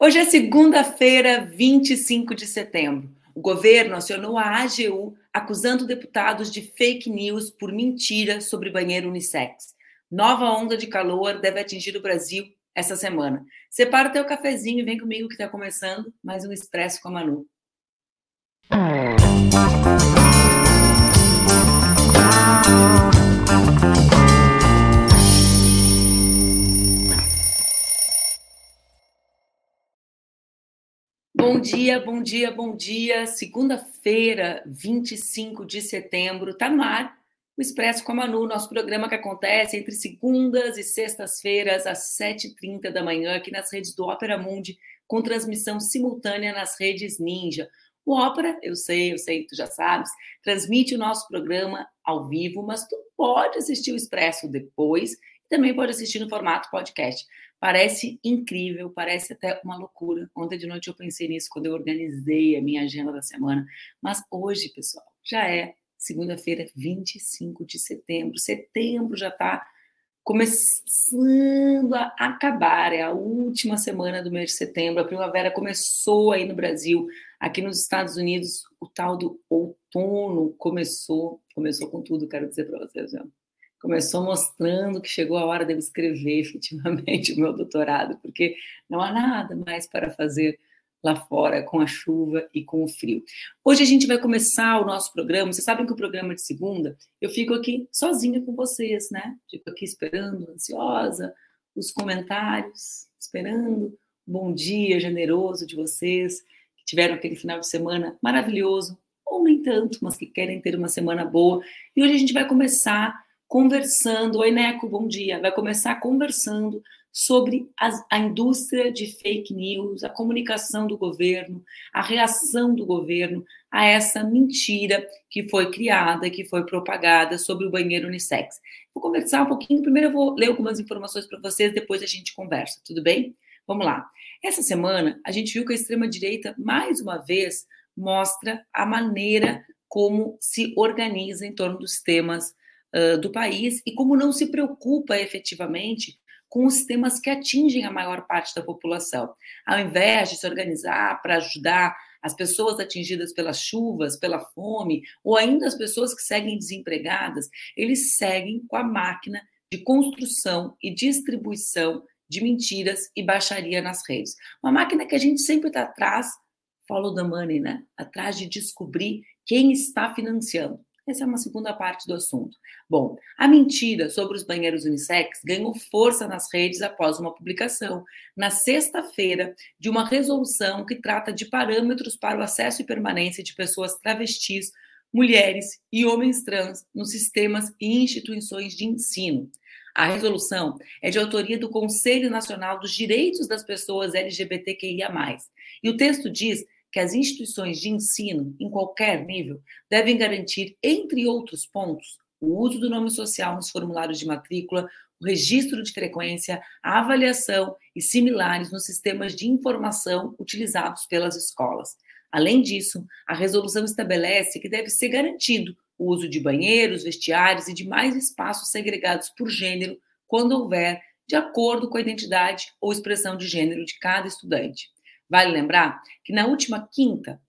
Hoje é segunda-feira, 25 de setembro. O governo acionou a AGU acusando deputados de fake news por mentira sobre banheiro unissex. Nova onda de calor deve atingir o Brasil essa semana. Separa teu cafezinho e vem comigo que está começando mais um Expresso com a Manu. Bom dia, bom dia, bom dia. Segunda-feira, 25 de setembro, está no ar o Expresso com a Manu, nosso programa que acontece entre segundas e sextas-feiras, às 7h30 da manhã, aqui nas redes do Opera Mundi, com transmissão simultânea nas redes Ninja. O Opera, eu sei, eu sei, tu já sabes, transmite o nosso programa ao vivo, mas tu pode assistir o Expresso depois também pode assistir no formato podcast. Parece incrível, parece até uma loucura. Ontem de noite eu pensei nisso quando eu organizei a minha agenda da semana. Mas hoje, pessoal, já é segunda-feira, 25 de setembro. Setembro já está começando a acabar, é a última semana do mês de setembro. A primavera começou aí no Brasil, aqui nos Estados Unidos, o tal do outono começou, começou com tudo, quero dizer para vocês. Viu? Começou mostrando que chegou a hora de eu escrever efetivamente o meu doutorado, porque não há nada mais para fazer lá fora com a chuva e com o frio. Hoje a gente vai começar o nosso programa. Vocês sabem que o programa de segunda eu fico aqui sozinha com vocês, né? Fico aqui esperando, ansiosa, os comentários, esperando o bom dia generoso de vocês que tiveram aquele final de semana maravilhoso, ou nem tanto, mas que querem ter uma semana boa. E hoje a gente vai começar conversando. Oi, Neco, bom dia. Vai começar conversando sobre as, a indústria de fake news, a comunicação do governo, a reação do governo a essa mentira que foi criada, que foi propagada sobre o banheiro unissex. Vou conversar um pouquinho. Primeiro, eu vou ler algumas informações para vocês, depois a gente conversa, tudo bem? Vamos lá. Essa semana, a gente viu que a extrema-direita, mais uma vez, mostra a maneira como se organiza em torno dos temas uh, do país e como não se preocupa efetivamente com os temas que atingem a maior parte da população. Ao invés de se organizar para ajudar as pessoas atingidas pelas chuvas, pela fome, ou ainda as pessoas que seguem desempregadas, eles seguem com a máquina de construção e distribuição de mentiras e baixaria nas redes. Uma máquina que a gente sempre está atrás, follow the money, né? Atrás de descobrir quem está financiando. Essa é uma segunda parte do assunto. Bom, a mentira sobre os banheiros unissex ganhou força nas redes após uma publicação, na sexta-feira, de uma resolução que trata de parâmetros para o acesso e permanência de pessoas travestis, mulheres e homens trans nos sistemas e instituições de ensino. A resolução é de autoria do Conselho Nacional dos Direitos das Pessoas LGBTQIA. E o texto diz que as instituições de ensino, em qualquer nível, devem garantir, entre outros pontos, o uso do nome social nos formulários de matrícula, o registro de frequência, a avaliação e similares nos sistemas de informação utilizados pelas escolas. Além disso, a resolução estabelece que deve ser garantido o uso de banheiros, vestiários e demais espaços segregados por gênero, quando houver, de acordo com a identidade ou expressão de gênero de cada estudante. Vale lembrar que na última quinta,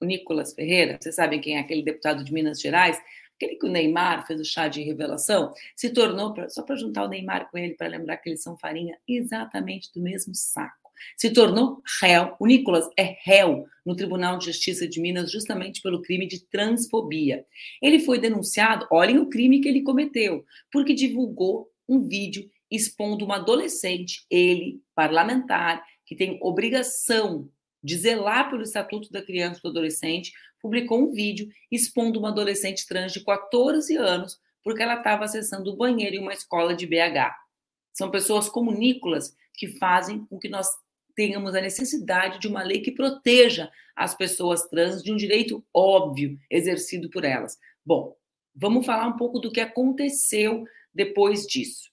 o Nicolas Ferreira, vocês sabem quem é aquele deputado de Minas Gerais, aquele que o Neymar fez o chá de revelação, se tornou, só para juntar o Neymar com ele, para lembrar que eles são farinha exatamente do mesmo saco. Se tornou réu, o Nicolas é réu no Tribunal de Justiça de Minas justamente pelo crime de transfobia. Ele foi denunciado, olhem o crime que ele cometeu, porque divulgou um vídeo expondo uma adolescente, ele, parlamentar, que tem obrigação de zelar pelo Estatuto da Criança e do Adolescente, publicou um vídeo expondo uma adolescente trans de 14 anos porque ela estava acessando o banheiro em uma escola de BH. São pessoas como Nicolas que fazem com que nós tenhamos a necessidade de uma lei que proteja as pessoas trans de um direito óbvio exercido por elas. Bom, vamos falar um pouco do que aconteceu depois disso.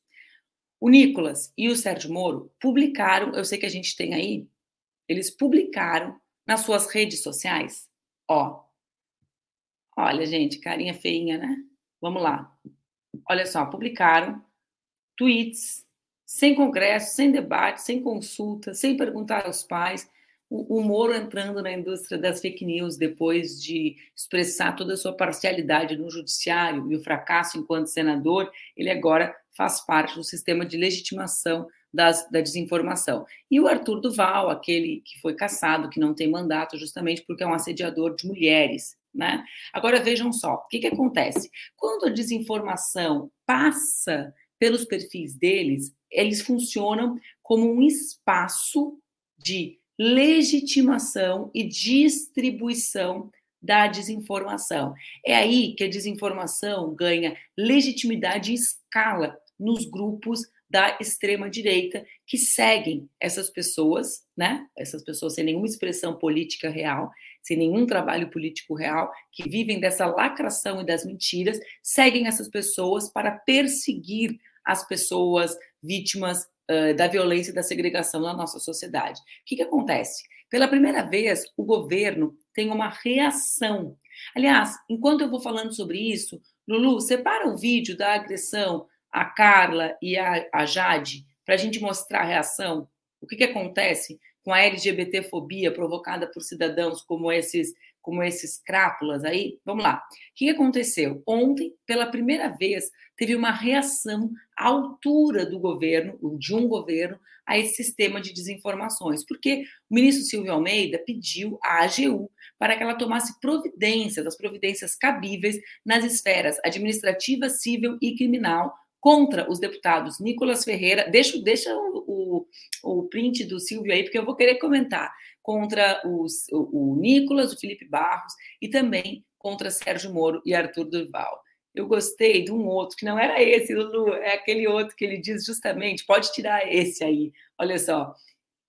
O Nicolas e o Sérgio Moro publicaram, eu sei que a gente tem aí, eles publicaram nas suas redes sociais, ó. Olha, gente, carinha feinha, né? Vamos lá. Olha só, publicaram tweets sem congresso, sem debate, sem consulta, sem perguntar aos pais. O, Moro entrando na indústria das fake news depois de expressar toda a sua parcialidade no judiciário e o fracasso enquanto senador, ele agora faz parte do sistema de legitimação das, da desinformação. E o Arthur Duval, aquele que foi caçado, que não tem mandato, justamente porque é um assediador de mulheres. Né? Agora vejam só, o que, que acontece? Quando a desinformação passa pelos perfis deles, eles funcionam como um espaço de legitimação e distribuição da desinformação. É aí que a desinformação ganha legitimidade e escala nos grupos da extrema direita que seguem essas pessoas, né? Essas pessoas sem nenhuma expressão política real, sem nenhum trabalho político real, que vivem dessa lacração e das mentiras, seguem essas pessoas para perseguir as pessoas vítimas da violência e da segregação na nossa sociedade. O que, que acontece? Pela primeira vez, o governo tem uma reação. Aliás, enquanto eu vou falando sobre isso, Lulu, separa o vídeo da agressão a Carla e a, a Jade para a gente mostrar a reação. O que, que acontece com a LGBTfobia provocada por cidadãos como esses como esses crápulas aí. Vamos lá. O que aconteceu? Ontem, pela primeira vez, teve uma reação à altura do governo, de um governo, a esse sistema de desinformações, porque o ministro Silvio Almeida pediu à AGU para que ela tomasse providências, as providências cabíveis nas esferas administrativa, civil e criminal contra os deputados Nicolas Ferreira, deixa, deixa o, o, o print do Silvio aí, porque eu vou querer comentar, contra os, o, o Nicolas, o Felipe Barros e também contra Sérgio Moro e Arthur Durval. Eu gostei de um outro, que não era esse, Lulu, é aquele outro que ele diz justamente, pode tirar esse aí, olha só.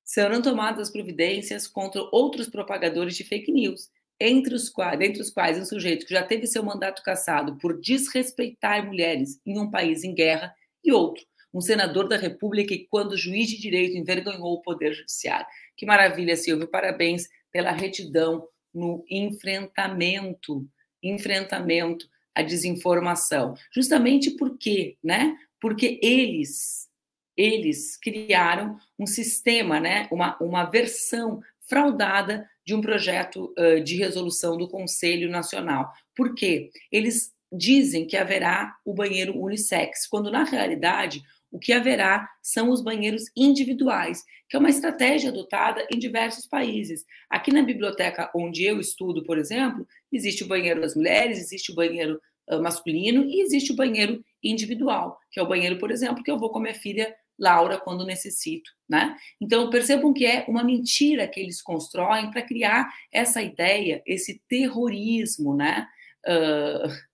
Serão tomadas as providências contra outros propagadores de fake news entre os, quais, entre os quais um sujeito que já teve seu mandato cassado por desrespeitar mulheres em um país em guerra, e outro, um senador da República que, quando juiz de direito, envergonhou o Poder Judiciário. Que maravilha, Silvio, parabéns pela retidão no enfrentamento, enfrentamento à desinformação. Justamente porque, né? Porque eles, eles criaram um sistema, né? Uma, uma versão fraudada de um projeto uh, de resolução do Conselho Nacional. Por quê? Eles dizem que haverá o banheiro unissex, quando na realidade o que haverá são os banheiros individuais, que é uma estratégia adotada em diversos países. Aqui na biblioteca onde eu estudo, por exemplo, existe o banheiro das mulheres, existe o banheiro uh, masculino e existe o banheiro individual, que é o banheiro, por exemplo, que eu vou com minha filha Laura quando necessito, né? Então percebam que é uma mentira que eles constroem para criar essa ideia, esse terrorismo, né? Uh,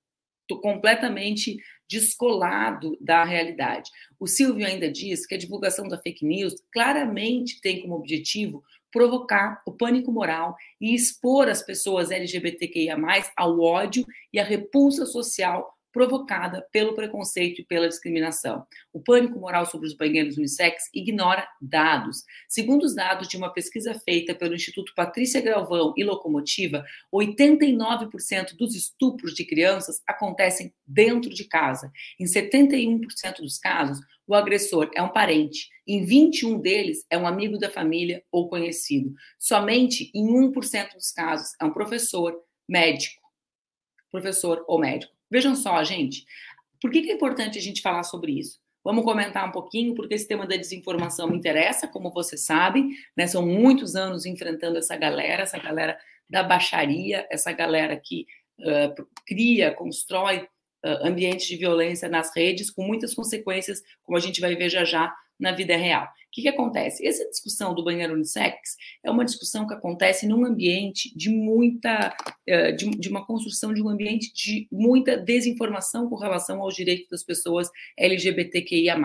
completamente descolado da realidade. O Silvio ainda diz que a divulgação da fake news claramente tem como objetivo provocar o pânico moral e expor as pessoas LGBTQIA+, ao ódio e à repulsa social provocada pelo preconceito e pela discriminação. O pânico moral sobre os banheiros unissex ignora dados. Segundo os dados de uma pesquisa feita pelo Instituto Patrícia Galvão e Locomotiva, 89% dos estupros de crianças acontecem dentro de casa. Em 71% dos casos, o agressor é um parente. Em 21 deles, é um amigo da família ou conhecido. Somente em 1% dos casos, é um professor, médico, professor ou médico. Vejam só, gente, por que, é importante a gente falar sobre isso? Vamos comentar um pouquinho, porque esse tema da desinformação me interessa, como vocês sabem, né? São muitos anos enfrentando essa galera, essa galera da baixaria, essa galera que uh, cria, constrói uh, ambientes de violência nas redes, com muitas consequências, como a gente vai ver já já na vida real que, que acontece? Essa discussão do banheiro unissex é uma discussão que acontece num ambiente de muita, eh, de, de, uma construção de um ambiente de muita desinformação com relação aos direitos das pessoas LGBTQIA+.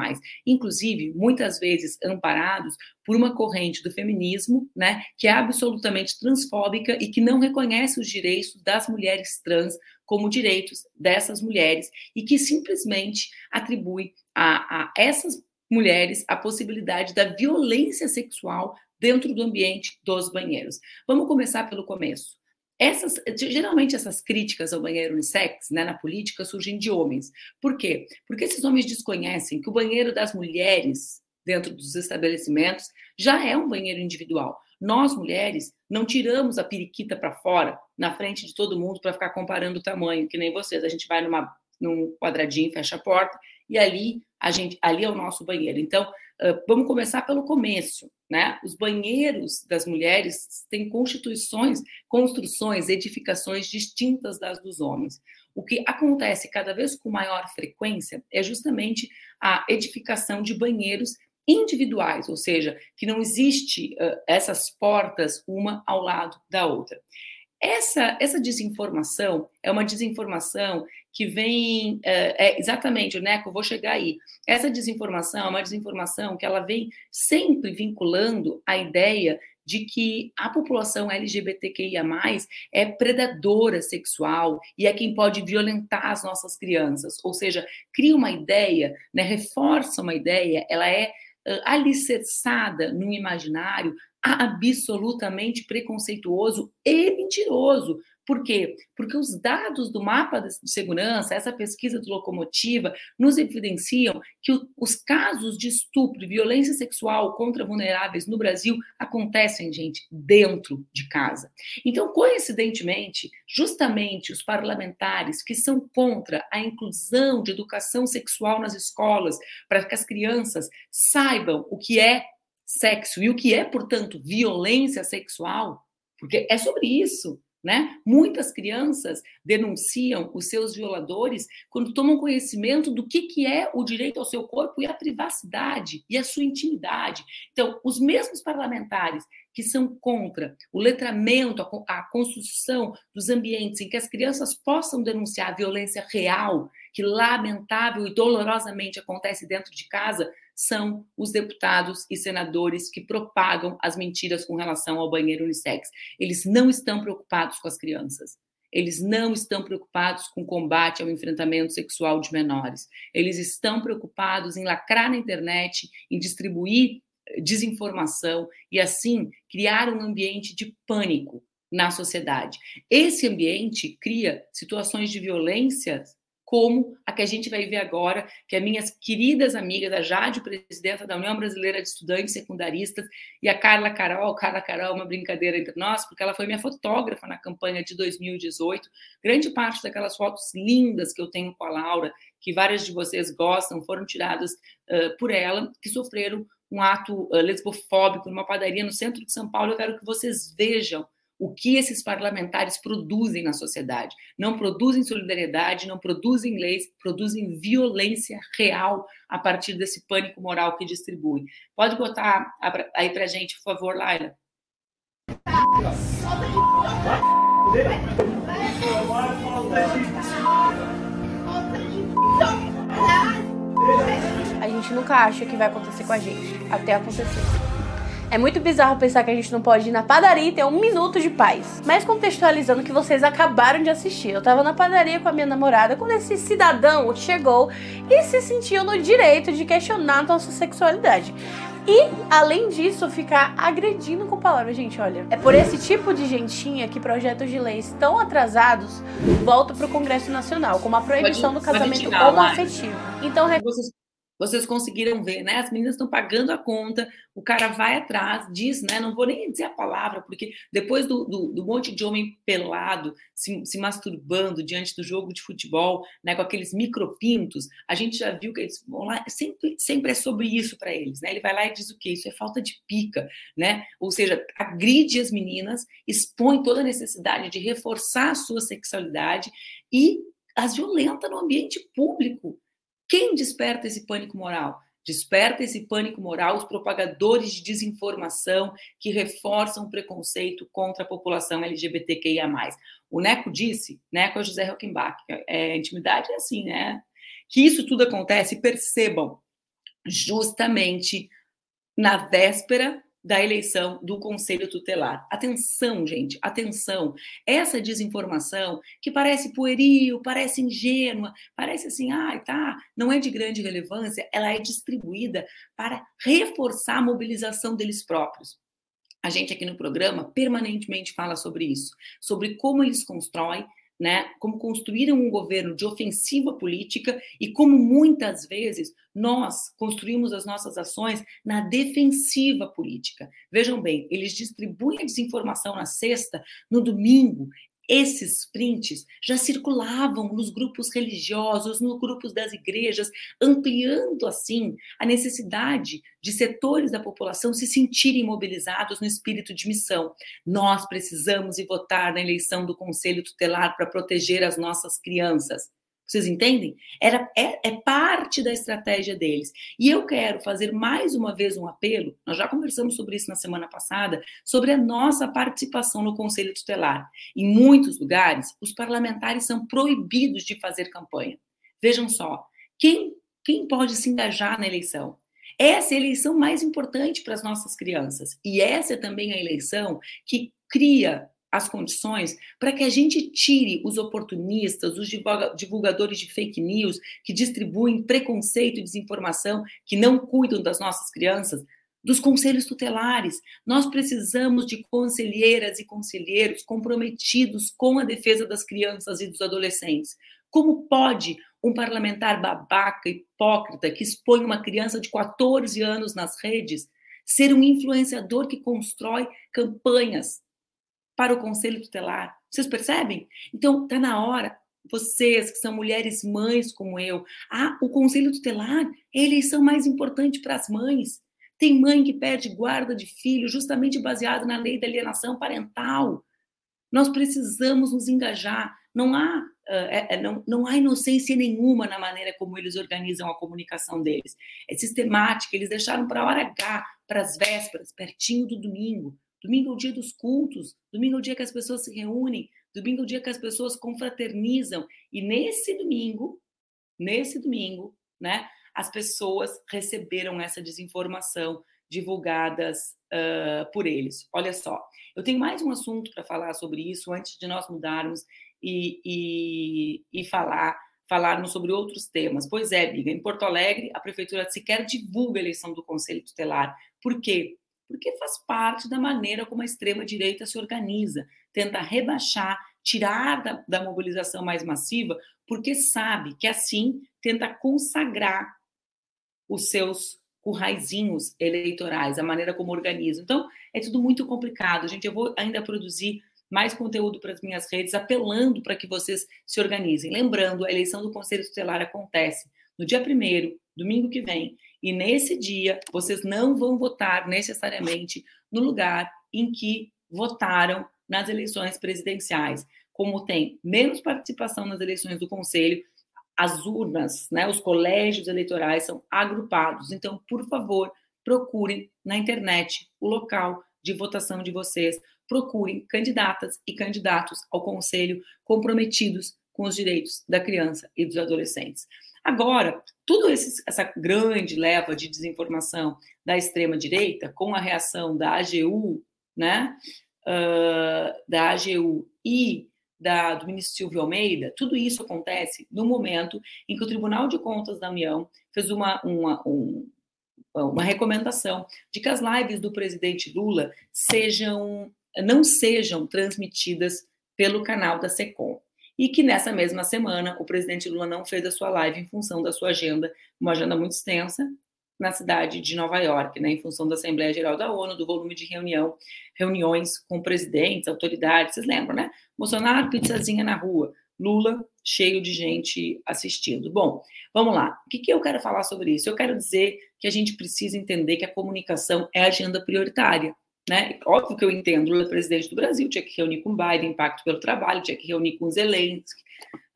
Inclusive, muitas vezes amparados por uma corrente do feminismo, né, que é absolutamente transfóbica e que não reconhece os direitos das mulheres trans como direitos dessas mulheres e que simplesmente atribui a, a essas mulheres a possibilidade da violência sexual dentro do ambiente dos banheiros. Vamos começar pelo começo. Essas, geralmente essas críticas ao banheiro unissex, né, na política, surgem de homens. Por quê? Porque esses homens desconhecem que o banheiro das mulheres dentro dos estabelecimentos, já é um banheiro individual. Nós, mulheres, não tiramos a periquita para fora, na frente de todo mundo, para ficar comparando o tamanho, que nem vocês. A gente vai numa, num quadradinho, fecha a porta, e ali a gente, ali é o nosso banheiro. Então, vamos começar pelo começo, né? Os banheiros das mulheres têm constituições, construções, edificações distintas das dos homens. O que acontece cada vez com maior frequência é justamente a edificação de banheiros individuais, ou seja, que não existe uh, essas portas uma ao lado da outra. Essa, essa desinformação é uma desinformação que vem, uh, é, exatamente, Neco, vou chegar aí. Essa desinformação é uma desinformação que ela vem sempre vinculando a ideia de que a população LGBTQIA+, é predadora sexual e é quem pode violentar as nossas crianças. Ou seja, cria uma ideia, né, reforça uma ideia, ela é alicerçada num imaginário absolutamente preconceituoso e mentiroso. Por quê? Porque os dados do mapa de segurança, essa pesquisa do Locomotiva, nos evidenciam que os casos de estupro e violência sexual contra vulneráveis no Brasil acontecem, gente, dentro de casa. Então, coincidentemente, justamente os parlamentares que são contra a inclusão de educação sexual nas escolas, para que as crianças saibam o que é sexo e o que é, portanto, violência sexual, porque é sobre isso. Né? Muitas crianças denunciam os seus violadores quando tomam conhecimento do que, que é o direito ao seu corpo e a privacidade e a sua intimidade. Então, os mesmos parlamentares que são contra o letramento, a construção dos ambientes em que as crianças possam denunciar a violência real, que lamentável e dolorosamente acontece dentro de casa, são os deputados e senadores que propagam as mentiras com relação ao banheiro unissex. Eles não estão preocupados com as crianças. Eles não estão preocupados com o combate ao enfrentamento sexual de menores. Eles estão preocupados em lacrar na internet, em distribuir eh, desinformação e, assim, criar um ambiente de pânico na sociedade. Esse ambiente cria situações de violência como a que a gente vai ver agora, que é minhas queridas amigas, a Jade, presidenta da União Brasileira de Estudantes Secundaristas, e a Carla Carol, Carla Carol, uma brincadeira entre nós, porque ela foi minha fotógrafa na campanha de 2018. Grande parte daquelas fotos lindas que eu tenho com a Laura, que várias de vocês gostam, foram tiradas uh, por ela, que sofreram um ato uh, lesbofóbico numa padaria no centro de São Paulo. Eu quero que vocês vejam o que esses parlamentares produzem na sociedade. Não produzem solidariedade, não produzem leis, produzem violência real a partir desse pânico moral que distribuem. Pode botar aí pra gente, por favor, Laila. A gente nunca acha que vai acontecer com a gente, até acontecer. É muito bizarro pensar que a gente não pode ir na padaria e ter um minuto de paz. Mas contextualizando o que vocês acabaram de assistir, eu tava na padaria com a minha namorada quando esse cidadão chegou e se sentiu no direito de questionar nossa sexualidade. E, além disso, ficar agredindo com palavras. Gente, olha, é por esse tipo de gentinha que projetos de leis tão atrasados voltam pro Congresso Nacional, como a proibição do casamento homoafetivo. Então, vocês vocês conseguiram ver, né? As meninas estão pagando a conta, o cara vai atrás, diz, né? Não vou nem dizer a palavra, porque depois do, do, do monte de homem pelado se, se, masturbando diante do jogo de futebol, né? Com aqueles micropintos, a gente já viu que eles vão lá, sempre, sempre é sobre isso para eles, né? Ele vai lá e diz o quê? Isso é falta de pica, né? Ou seja, agride as meninas, expõe toda a necessidade de reforçar a sua sexualidade e as violenta no ambiente público. Quem desperta esse pânico moral? Desperta esse pânico moral os propagadores de desinformação que reforçam o preconceito contra a população LGBTQIA. O Neco disse, Neco é José Rockenbach, é, intimidade é assim, né? Que isso tudo acontece, percebam, justamente na véspera da eleição do Conselho Tutelar. Atenção, gente, atenção. Essa desinformação que parece pueril, parece ingênua, parece assim, ah, tá, não é de grande relevância, ela é distribuída para reforçar a mobilização deles próprios. A gente aqui no programa permanentemente fala sobre isso, sobre como eles constroem né, como construíram um governo de ofensiva política e como muitas vezes nós construímos as nossas ações na defensiva política. Vejam bem, eles distribuem a desinformação na sexta, no domingo, esses prints já circulavam nos grupos religiosos, nos grupos das igrejas, ampliando assim a necessidade de setores da população se sentirem mobilizados no espírito de missão. Nós precisamos ir votar na eleição do Conselho Tutelar para proteger as nossas crianças. Vocês entendem? Era, é, é, parte da estratégia deles. E eu quero fazer mais uma vez um apelo. Nós já conversamos sobre isso na semana passada, sobre a nossa participação no Conselho Tutelar. Em muitos lugares, os parlamentares são proibidos de fazer campanha. Vejam só, quem, quem pode se engajar na eleição? Essa é a eleição mais importante para as nossas crianças. E essa é também a eleição que cria as condições para que a gente tire os oportunistas, os divulgadores de fake news que distribuem preconceito e desinformação, que não cuidam das nossas crianças, dos conselhos tutelares. Nós precisamos de conselheiras e conselheiros comprometidos com a defesa das crianças e dos adolescentes. Como pode um parlamentar babaca, hipócrita, que expõe uma criança de 14 anos nas redes, ser um influenciador que constrói campanhas para o conselho tutelar. Vocês percebem? Então, está na hora, vocês que são mulheres mães como eu, ah, o conselho tutelar é eleição mais importante para as mães. Tem mãe que perde guarda de filho justamente baseado na lei da alienação parental. Nós precisamos nos engajar. Não há, é, é, não, não há inocência nenhuma na maneira como eles organizam a comunicação deles. É sistemática, eles deixaram para a hora H, para as vésperas, pertinho do domingo. Domingo é o dia dos cultos, domingo é o dia que as pessoas se reúnem, domingo é o dia que as pessoas confraternizam. E nesse domingo, nesse domingo, né, as pessoas receberam essa desinformação divulgadas uh, por eles. Olha só, eu tenho mais um assunto para falar sobre isso antes de nós mudarmos e, e, e falar falarmos sobre outros temas. Pois é, Biga, em Porto Alegre, a prefeitura sequer divulga a eleição do Conselho Tutelar. Por quê? Porque faz parte da maneira como a extrema-direita se organiza, tenta rebaixar, tirar da, da mobilização mais massiva, porque sabe que assim tenta consagrar os seus curraizinhos eleitorais, a maneira como organiza. Então, é tudo muito complicado. Gente, eu vou ainda produzir mais conteúdo para as minhas redes, apelando para que vocês se organizem. Lembrando, a eleição do Conselho Tutelar acontece no dia 1 domingo que vem, e nesse dia, vocês não vão votar necessariamente no lugar em que votaram nas eleições presidenciais. Como tem menos participação nas eleições do Conselho, as urnas, né, os colégios eleitorais são agrupados. Então, por favor, procurem na internet o local de votação de vocês. Procurem candidatas e candidatos ao Conselho comprometidos com os direitos da criança e dos adolescentes. Agora, toda essa grande leva de desinformação da extrema-direita, com a reação da AGU, né, uh, da AGU e da, do ministro Silvio Almeida, tudo isso acontece no momento em que o Tribunal de Contas da União fez uma, uma, um, uma recomendação de que as lives do presidente Lula sejam, não sejam transmitidas pelo canal da SECOM e que nessa mesma semana o presidente Lula não fez a sua live em função da sua agenda, uma agenda muito extensa na cidade de Nova York, né, em função da Assembleia Geral da ONU, do volume de reunião, reuniões com presidentes, autoridades, vocês lembram, né? Bolsonaro, pizzazinha na rua, Lula cheio de gente assistindo. Bom, vamos lá. O que, que eu quero falar sobre isso? Eu quero dizer que a gente precisa entender que a comunicação é a agenda prioritária. Né? Óbvio que eu entendo, Lula presidente do Brasil, tinha que reunir com Biden, Pacto pelo Trabalho, tinha que reunir com Zelensky,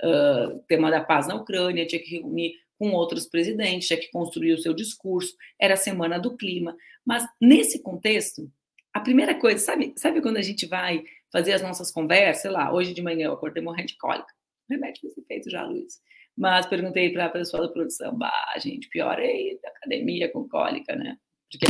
uh, tema da paz na Ucrânia, tinha que reunir com outros presidentes, tinha que construir o seu discurso, era a semana do clima. Mas nesse contexto, a primeira coisa, sabe, sabe quando a gente vai fazer as nossas conversas, sei lá, hoje de manhã eu acordei morrendo de cólica, remédio foi feito já, Luiz. Mas perguntei para a pessoa da produção, bah, gente, pior é ir da academia com cólica, né? Porque,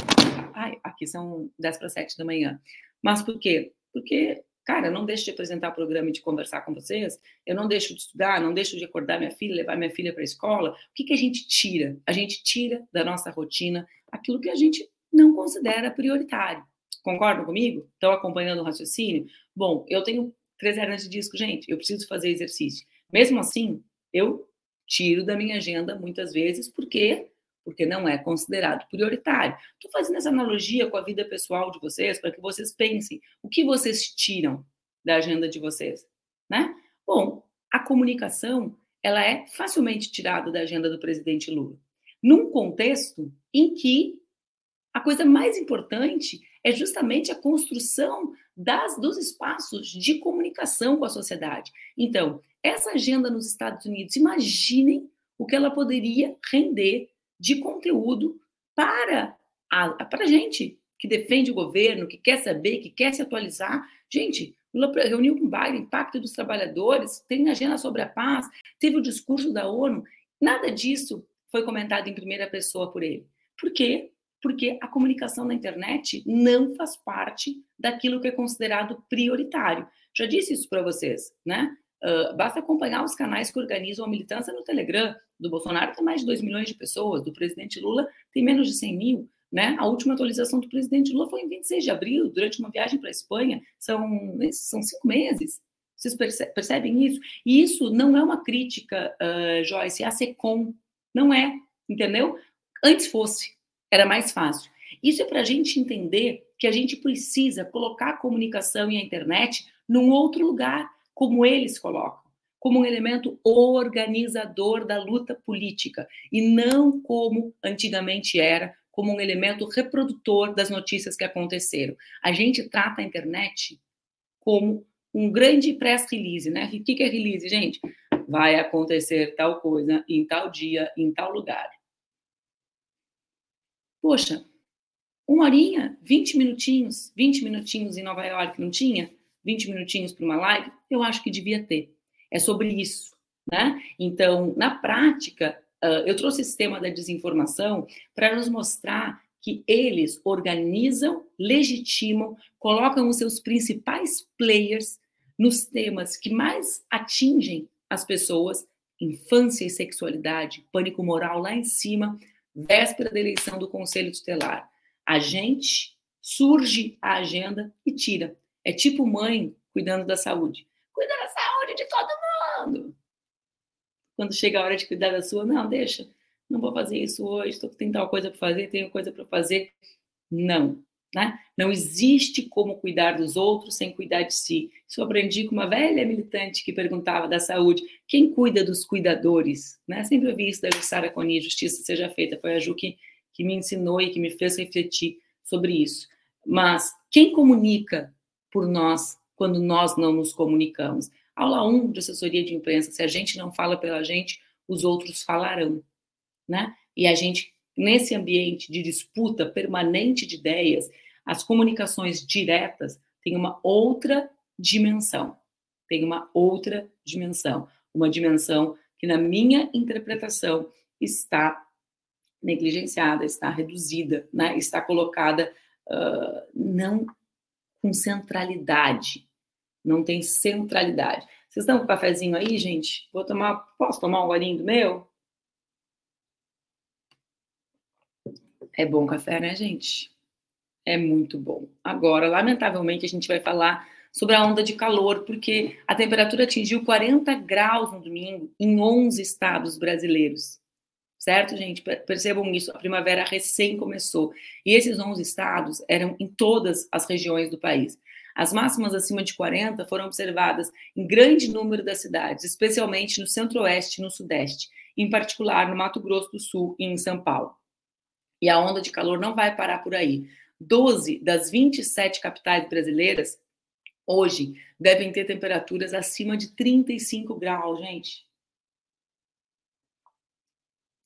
ai, aqui são 10 para 7 da manhã. Mas por quê? Porque, cara, não deixo de apresentar o programa e de conversar com vocês, eu não deixo de estudar, não deixo de acordar minha filha, levar minha filha para a escola. O que, que a gente tira? A gente tira da nossa rotina aquilo que a gente não considera prioritário. Concordam comigo? Estão acompanhando o raciocínio? Bom, eu tenho três hernias de disco, gente, eu preciso fazer exercício. Mesmo assim, eu tiro da minha agenda muitas vezes, porque porque não é considerado prioritário. Estou fazendo essa analogia com a vida pessoal de vocês para que vocês pensem o que vocês tiram da agenda de vocês, né? Bom, a comunicação ela é facilmente tirada da agenda do presidente Lula, num contexto em que a coisa mais importante é justamente a construção das, dos espaços de comunicação com a sociedade. Então, essa agenda nos Estados Unidos, imaginem o que ela poderia render de conteúdo para a, para gente que defende o governo, que quer saber, que quer se atualizar. Gente, Lula reuniu com Biden, Pacto dos Trabalhadores, tem agenda sobre a paz, teve o discurso da ONU. Nada disso foi comentado em primeira pessoa por ele. Por quê? Porque a comunicação na internet não faz parte daquilo que é considerado prioritário. Já disse isso para vocês, né? Uh, basta acompanhar os canais que organizam a militância no Telegram. Do Bolsonaro tem mais de 2 milhões de pessoas, do presidente Lula tem menos de 100 mil. Né? A última atualização do presidente Lula foi em 26 de abril, durante uma viagem para a Espanha. São, são cinco meses. Vocês percebem isso? E isso não é uma crítica, uh, Joyce, a SECOM. Não é, entendeu? Antes fosse, era mais fácil. Isso é para a gente entender que a gente precisa colocar a comunicação e a internet num outro lugar como eles colocam, como um elemento organizador da luta política, e não como antigamente era, como um elemento reprodutor das notícias que aconteceram. A gente trata a internet como um grande press release, né? O que é release, gente? Vai acontecer tal coisa em tal dia, em tal lugar. Poxa, uma horinha, 20 minutinhos, 20 minutinhos em Nova York, não tinha? 20 minutinhos para uma live, eu acho que devia ter. É sobre isso, né? Então, na prática, eu trouxe esse tema da desinformação para nos mostrar que eles organizam, legitimam, colocam os seus principais players nos temas que mais atingem as pessoas, infância e sexualidade, pânico moral lá em cima, véspera da eleição do Conselho Tutelar. A gente surge a agenda e tira. É tipo mãe cuidando da saúde. Cuida da saúde de todo mundo. Quando chega a hora de cuidar da sua, não, deixa. Não vou fazer isso hoje, estou tem tal coisa para fazer, tenho coisa para fazer. Não, né? Não existe como cuidar dos outros sem cuidar de si. Isso eu aprendi com uma velha militante que perguntava da saúde, quem cuida dos cuidadores? Né? Sempre ouvi isso da Jussara Coni, justiça seja feita. Foi a Ju que, que me ensinou e que me fez refletir sobre isso. Mas quem comunica por nós quando nós não nos comunicamos. Aula 1 de assessoria de imprensa, se a gente não fala pela gente, os outros falarão, né? E a gente, nesse ambiente de disputa permanente de ideias, as comunicações diretas têm uma outra dimensão, tem uma outra dimensão, uma dimensão que, na minha interpretação, está negligenciada, está reduzida, né? está colocada uh, não com centralidade. Não tem centralidade. Vocês estão com o cafezinho aí, gente? Vou tomar. Posso tomar um golinho do meu? É bom café, né, gente? É muito bom. Agora, lamentavelmente, a gente vai falar sobre a onda de calor, porque a temperatura atingiu 40 graus no domingo em 11 estados brasileiros. Certo, gente? Percebam isso, a primavera recém começou. E esses 11 estados eram em todas as regiões do país. As máximas acima de 40 foram observadas em grande número das cidades, especialmente no centro-oeste e no sudeste, em particular no Mato Grosso do Sul e em São Paulo. E a onda de calor não vai parar por aí. 12 das 27 capitais brasileiras hoje devem ter temperaturas acima de 35 graus, gente.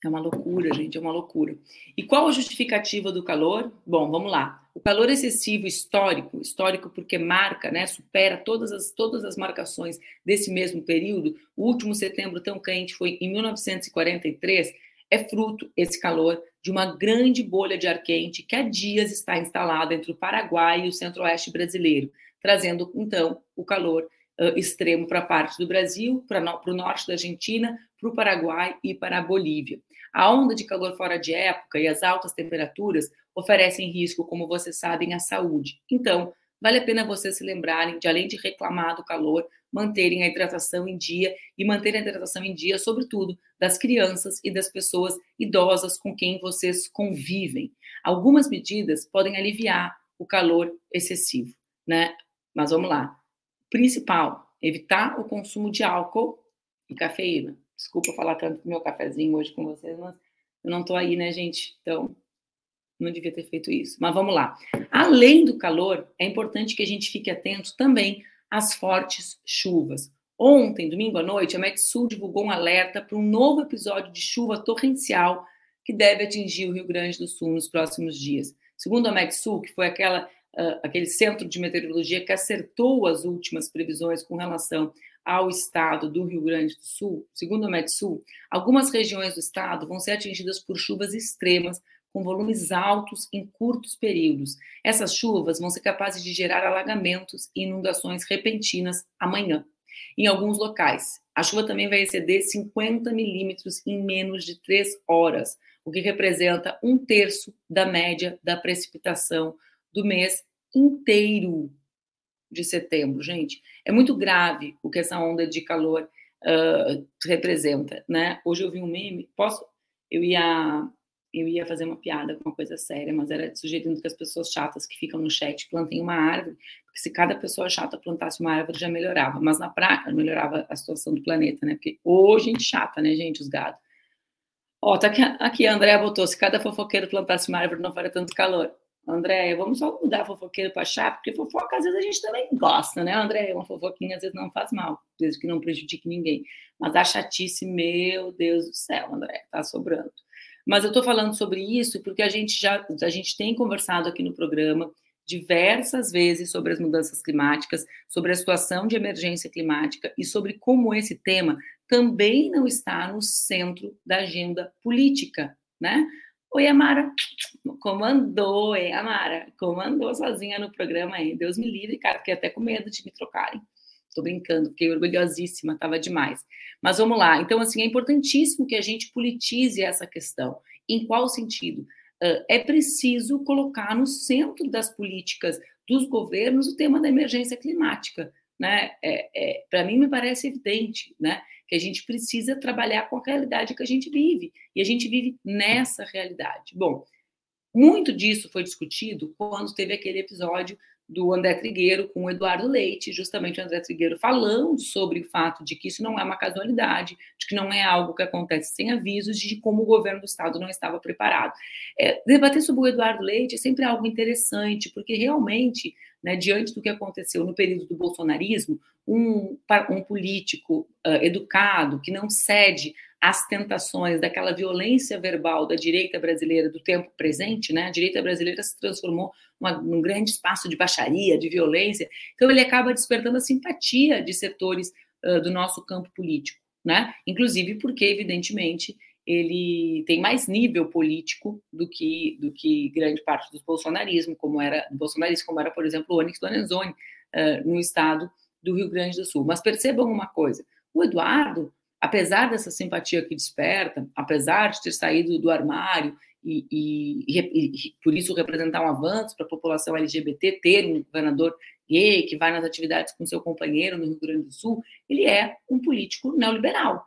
É uma loucura, gente, é uma loucura. E qual a justificativa do calor? Bom, vamos lá. O calor excessivo histórico, histórico porque marca, né, supera todas as, todas as marcações desse mesmo período. O último setembro tão quente foi em 1943. É fruto, esse calor, de uma grande bolha de ar quente que há dias está instalada entre o Paraguai e o centro-oeste brasileiro, trazendo, então, o calor uh, extremo para parte do Brasil, para o norte da Argentina, para o Paraguai e para a Bolívia. A onda de calor fora de época e as altas temperaturas oferecem risco, como vocês sabem, à saúde. Então, vale a pena vocês se lembrarem de, além de reclamar do calor, manterem a hidratação em dia e manterem a hidratação em dia, sobretudo, das crianças e das pessoas idosas com quem vocês convivem. Algumas medidas podem aliviar o calor excessivo, né? Mas vamos lá. Principal, evitar o consumo de álcool e cafeína. Desculpa falar tanto do meu cafezinho hoje com vocês, mas eu não tô aí, né, gente? Então, não devia ter feito isso. Mas vamos lá. Além do calor, é importante que a gente fique atento também às fortes chuvas. Ontem, domingo à noite, a Metsul divulgou um alerta para um novo episódio de chuva torrencial que deve atingir o Rio Grande do Sul nos próximos dias. Segundo a Metsul, que foi aquela, uh, aquele centro de meteorologia que acertou as últimas previsões com relação ao estado do Rio Grande do Sul, segundo a Metsul, algumas regiões do estado vão ser atingidas por chuvas extremas com volumes altos em curtos períodos. Essas chuvas vão ser capazes de gerar alagamentos e inundações repentinas amanhã. Em alguns locais, a chuva também vai exceder 50 milímetros em menos de três horas, o que representa um terço da média da precipitação do mês inteiro de setembro, gente. É muito grave o que essa onda de calor uh, representa, né? Hoje eu vi um meme, posso? Eu ia eu ia fazer uma piada com uma coisa séria, mas era sugerindo que as pessoas chatas que ficam no chat plantem uma árvore, porque se cada pessoa chata plantasse uma árvore já melhorava, mas na prática melhorava a situação do planeta, né? Porque hoje gente chata, né, gente, os gados. Ó, tá aqui, aqui a Andréa botou, se cada fofoqueiro plantasse uma árvore não faria tanto calor. Andréia, vamos só mudar fofoqueiro para chata, porque fofoca às vezes a gente também gosta, né, Andréia? Uma fofoquinha às vezes não faz mal, desde que não prejudique ninguém. Mas a chatice, meu Deus do céu, André, tá sobrando. Mas eu estou falando sobre isso porque a gente já a gente tem conversado aqui no programa diversas vezes sobre as mudanças climáticas, sobre a situação de emergência climática e sobre como esse tema também não está no centro da agenda política, né? Oi, Amara, comandou, hein, Amara, comandou sozinha no programa aí. Deus me livre, cara, fiquei até com medo de me trocarem. Tô brincando, fiquei orgulhosíssima, tava demais. Mas vamos lá. Então, assim, é importantíssimo que a gente politize essa questão. Em qual sentido? É preciso colocar no centro das políticas dos governos o tema da emergência climática. Né? É, é, Para mim, me parece evidente né? Que a gente precisa trabalhar com a realidade que a gente vive. E a gente vive nessa realidade. Bom, muito disso foi discutido quando teve aquele episódio do André Trigueiro com o Eduardo Leite, justamente o André Trigueiro falando sobre o fato de que isso não é uma casualidade, de que não é algo que acontece sem avisos, de como o governo do Estado não estava preparado. É, debater sobre o Eduardo Leite é sempre algo interessante, porque realmente, né, diante do que aconteceu no período do bolsonarismo, um, um político uh, educado, que não cede às tentações daquela violência verbal da direita brasileira do tempo presente, né? A direita brasileira se transformou uma, num grande espaço de baixaria, de violência. Então ele acaba despertando a simpatia de setores uh, do nosso campo político, né? Inclusive porque, evidentemente, ele tem mais nível político do que do que grande parte do bolsonarismo, como era bolsonarismo, como era, por exemplo, o Onyx Lorenzoni uh, no estado do Rio Grande do Sul. Mas percebam uma coisa: o Eduardo apesar dessa simpatia que desperta, apesar de ter saído do armário e, e, e, e por isso representar um avanço para a população LGBT, ter um governador gay que vai nas atividades com seu companheiro no Rio Grande do Sul, ele é um político neoliberal.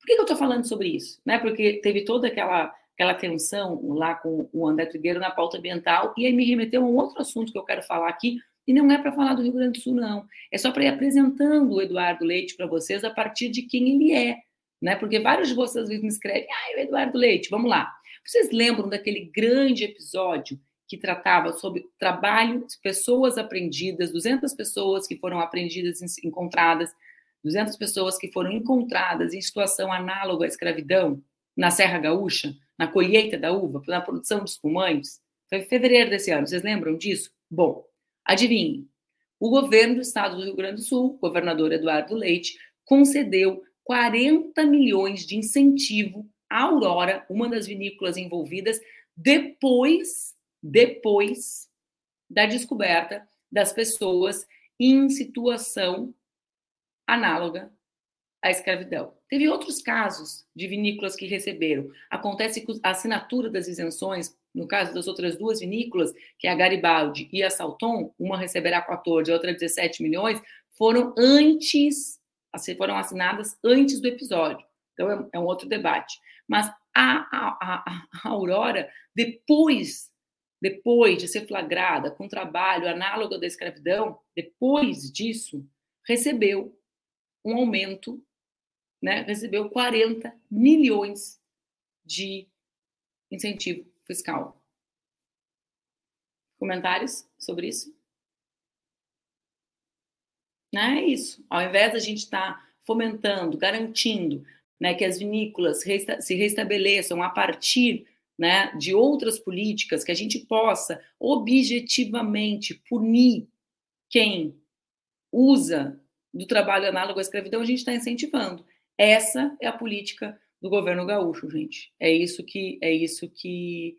Por que, que eu estou falando sobre isso? Né? Porque teve toda aquela, aquela tensão lá com o André Trigueiro na pauta ambiental, e aí me remeteu a um outro assunto que eu quero falar aqui, e não é para falar do Rio Grande do Sul, não. É só para ir apresentando o Eduardo Leite para vocês a partir de quem ele é. Né? Porque vários de vocês me escrevem, ah, o Eduardo Leite, vamos lá. Vocês lembram daquele grande episódio que tratava sobre trabalho pessoas apreendidas, 200 pessoas que foram apreendidas, encontradas, 200 pessoas que foram encontradas em situação análoga à escravidão na Serra Gaúcha, na colheita da uva, na produção de espumantes? Foi em fevereiro desse ano, vocês lembram disso? Bom, Adivinhe, o governo do estado do Rio Grande do Sul, governador Eduardo Leite, concedeu 40 milhões de incentivo à Aurora, uma das vinícolas envolvidas, depois, depois da descoberta das pessoas em situação análoga à escravidão. Teve outros casos de vinícolas que receberam. Acontece que a assinatura das isenções No caso das outras duas vinícolas, que é a Garibaldi e a Salton, uma receberá 14, a outra 17 milhões, foram antes, foram assinadas antes do episódio. Então é, é um outro debate. Mas a, a, a, a Aurora, depois depois de ser flagrada com trabalho análogo da escravidão, depois disso, recebeu um aumento, né? recebeu 40 milhões de incentivo fiscal. Comentários sobre isso? Não é isso. Ao invés da gente estar tá fomentando, garantindo né, que as vinícolas se restabeleçam a partir né, de outras políticas, que a gente possa objetivamente punir quem usa do trabalho análogo à escravidão, a gente está incentivando. Essa é a política do governo gaúcho, gente. É isso que é isso que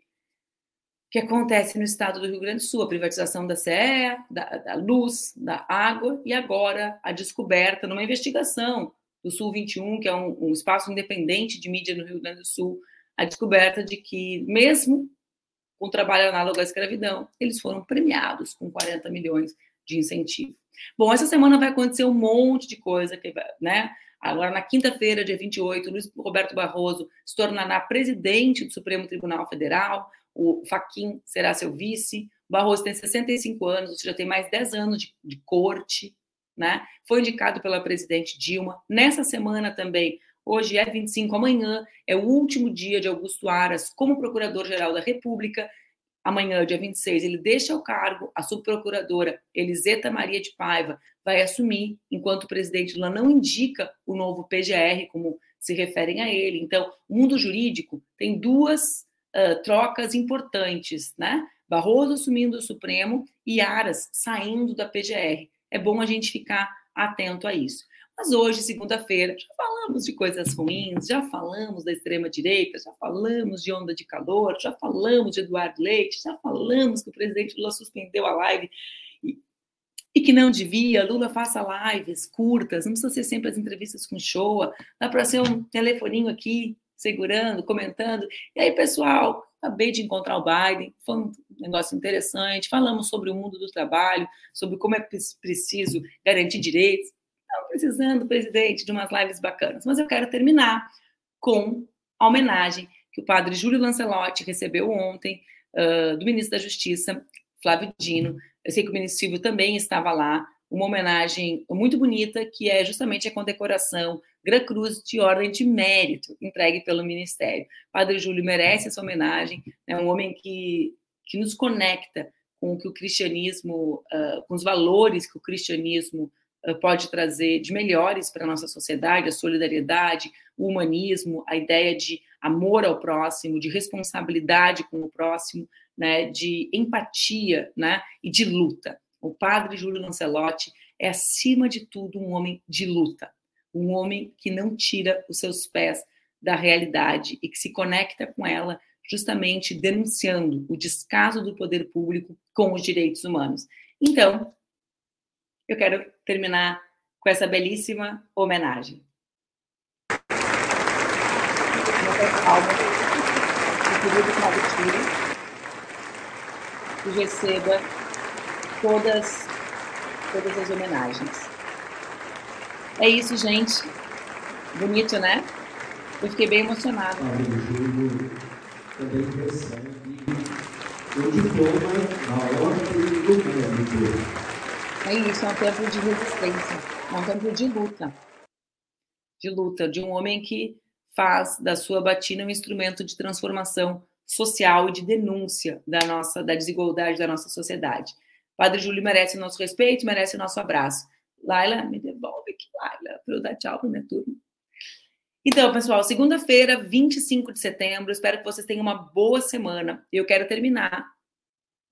que acontece no estado do Rio Grande do Sul, a privatização da CE, da, da luz, da água e agora a descoberta numa investigação do Sul 21, que é um, um espaço independente de mídia no Rio Grande do Sul, a descoberta de que mesmo com trabalho análogo à escravidão, eles foram premiados com 40 milhões de incentivo. Bom, essa semana vai acontecer um monte de coisa, que, né? Agora, na quinta-feira, dia 28, Luiz Roberto Barroso se tornará presidente do Supremo Tribunal Federal, o Faquim será seu vice, Barroso tem 65 anos, ou seja, tem mais 10 anos de, de corte, né? Foi indicado pela presidente Dilma. Nessa semana também, hoje é 25, amanhã é o último dia de Augusto Aras como Procurador-Geral da República amanhã, dia 26, ele deixa o cargo, a subprocuradora Eliseta Maria de Paiva vai assumir, enquanto o presidente Lula não indica o novo PGR, como se referem a ele. Então, o mundo jurídico tem duas uh, trocas importantes, né? Barroso assumindo o Supremo e Aras saindo da PGR. É bom a gente ficar atento a isso. Mas hoje, segunda-feira, já falamos de coisas ruins, já falamos da extrema-direita, já falamos de onda de calor, já falamos de Eduardo Leite, já falamos que o presidente Lula suspendeu a live e, e que não devia. Lula faça lives curtas, não precisa ser sempre as entrevistas com show, dá para ser um telefoninho aqui, segurando, comentando. E aí, pessoal, acabei de encontrar o Biden, foi um negócio interessante. Falamos sobre o mundo do trabalho, sobre como é preciso garantir direitos estão precisando, presidente, de umas lives bacanas. Mas eu quero terminar com a homenagem que o padre Júlio Lancelotti recebeu ontem uh, do ministro da Justiça, Flávio Dino. Eu sei que o ministro Silvio também estava lá. Uma homenagem muito bonita, que é justamente a condecoração Gran Cruz de Ordem de Mérito, entregue pelo Ministério. O padre Júlio merece essa homenagem, é um homem que, que nos conecta com o que o cristianismo, uh, com os valores que o cristianismo pode trazer de melhores para a nossa sociedade, a solidariedade, o humanismo, a ideia de amor ao próximo, de responsabilidade com o próximo, né, de empatia né, e de luta. O padre Júlio Lancelotti é, acima de tudo, um homem de luta, um homem que não tira os seus pés da realidade e que se conecta com ela justamente denunciando o descaso do poder público com os direitos humanos. Então, eu quero terminar com essa belíssima homenagem. e receba todas, todas as homenagens. É isso, gente. Bonito, né? Eu fiquei bem emocionada. Também recebe o diploma na ordem do mérito. É isso, é um tempo de resistência, é um tempo de luta. De luta, de um homem que faz da sua batina um instrumento de transformação social e de denúncia da nossa da desigualdade da nossa sociedade. Padre Júlio merece o nosso respeito, merece o nosso abraço. Laila, me devolve aqui, Laila, para eu dar tchau para minha turma. Então, pessoal, segunda-feira, 25 de setembro, espero que vocês tenham uma boa semana. Eu quero terminar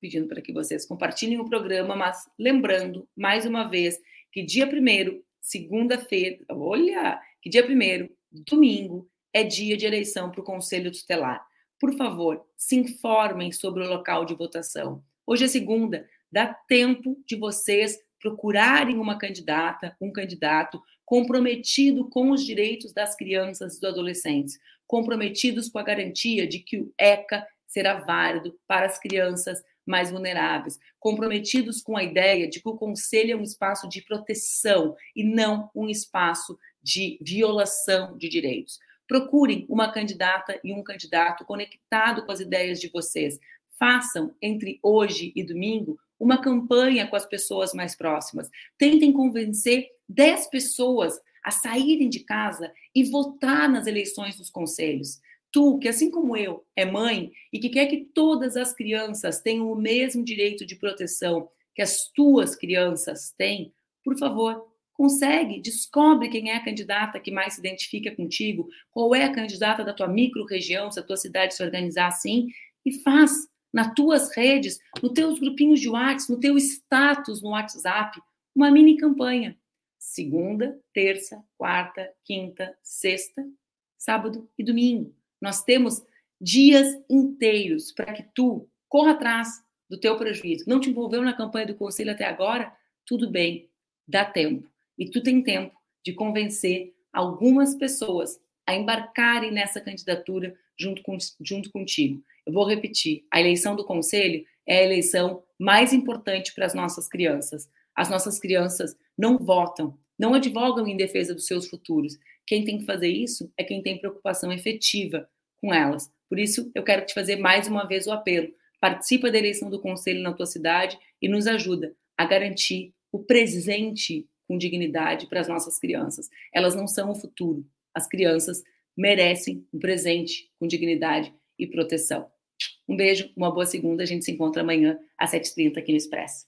pedindo para que vocês compartilhem o programa, mas lembrando, mais uma vez, que dia primeiro, segunda-feira, olha, que dia primeiro, domingo, é dia de eleição para o Conselho Tutelar. Por favor, se informem sobre o local de votação. Hoje é segunda, dá tempo de vocês procurarem uma candidata, um candidato comprometido com os direitos das crianças e dos adolescentes, comprometidos com a garantia de que o ECA será válido para as crianças mais vulneráveis, comprometidos com a ideia de que o conselho é um espaço de proteção e não um espaço de violação de direitos. Procurem uma candidata e um candidato conectado com as ideias de vocês. Façam entre hoje e domingo uma campanha com as pessoas mais próximas. Tentem convencer 10 pessoas a saírem de casa e votar nas eleições dos conselhos. Tu, que assim como eu, é mãe e que quer que todas as crianças tenham o mesmo direito de proteção que as tuas crianças têm, por favor, consegue, descobre quem é a candidata que mais se identifica contigo, qual é a candidata da tua micro-região, se a tua cidade se organizar assim, e faz nas tuas redes, nos teus grupinhos de WhatsApp, no teu status no WhatsApp, uma mini campanha. Segunda, terça, quarta, quinta, sexta, sábado e domingo. Nós temos dias inteiros para que tu corra atrás do teu prejuízo. Não te envolveu na campanha do conselho até agora? Tudo bem, dá tempo. E tu tem tempo de convencer algumas pessoas a embarcarem nessa candidatura junto, com, junto contigo. Eu vou repetir: a eleição do conselho é a eleição mais importante para as nossas crianças. As nossas crianças não votam, não advogam em defesa dos seus futuros. Quem tem que fazer isso é quem tem preocupação efetiva com elas. Por isso, eu quero te fazer mais uma vez o apelo. Participa da eleição do conselho na tua cidade e nos ajuda a garantir o presente com dignidade para as nossas crianças. Elas não são o futuro. As crianças merecem um presente com dignidade e proteção. Um beijo, uma boa segunda. A gente se encontra amanhã às 7h30 aqui no Expresso.